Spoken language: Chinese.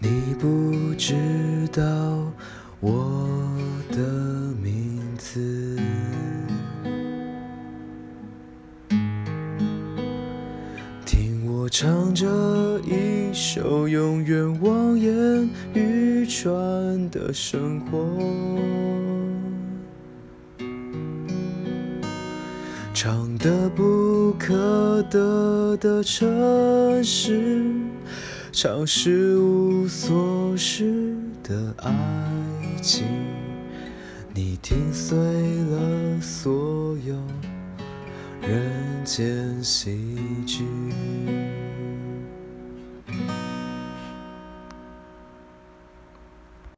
你不知道我的名字，听我唱着一首永远望眼欲穿的生活，唱得不可得的城市。唱是无所事的爱情，你听碎了所有人间喜剧。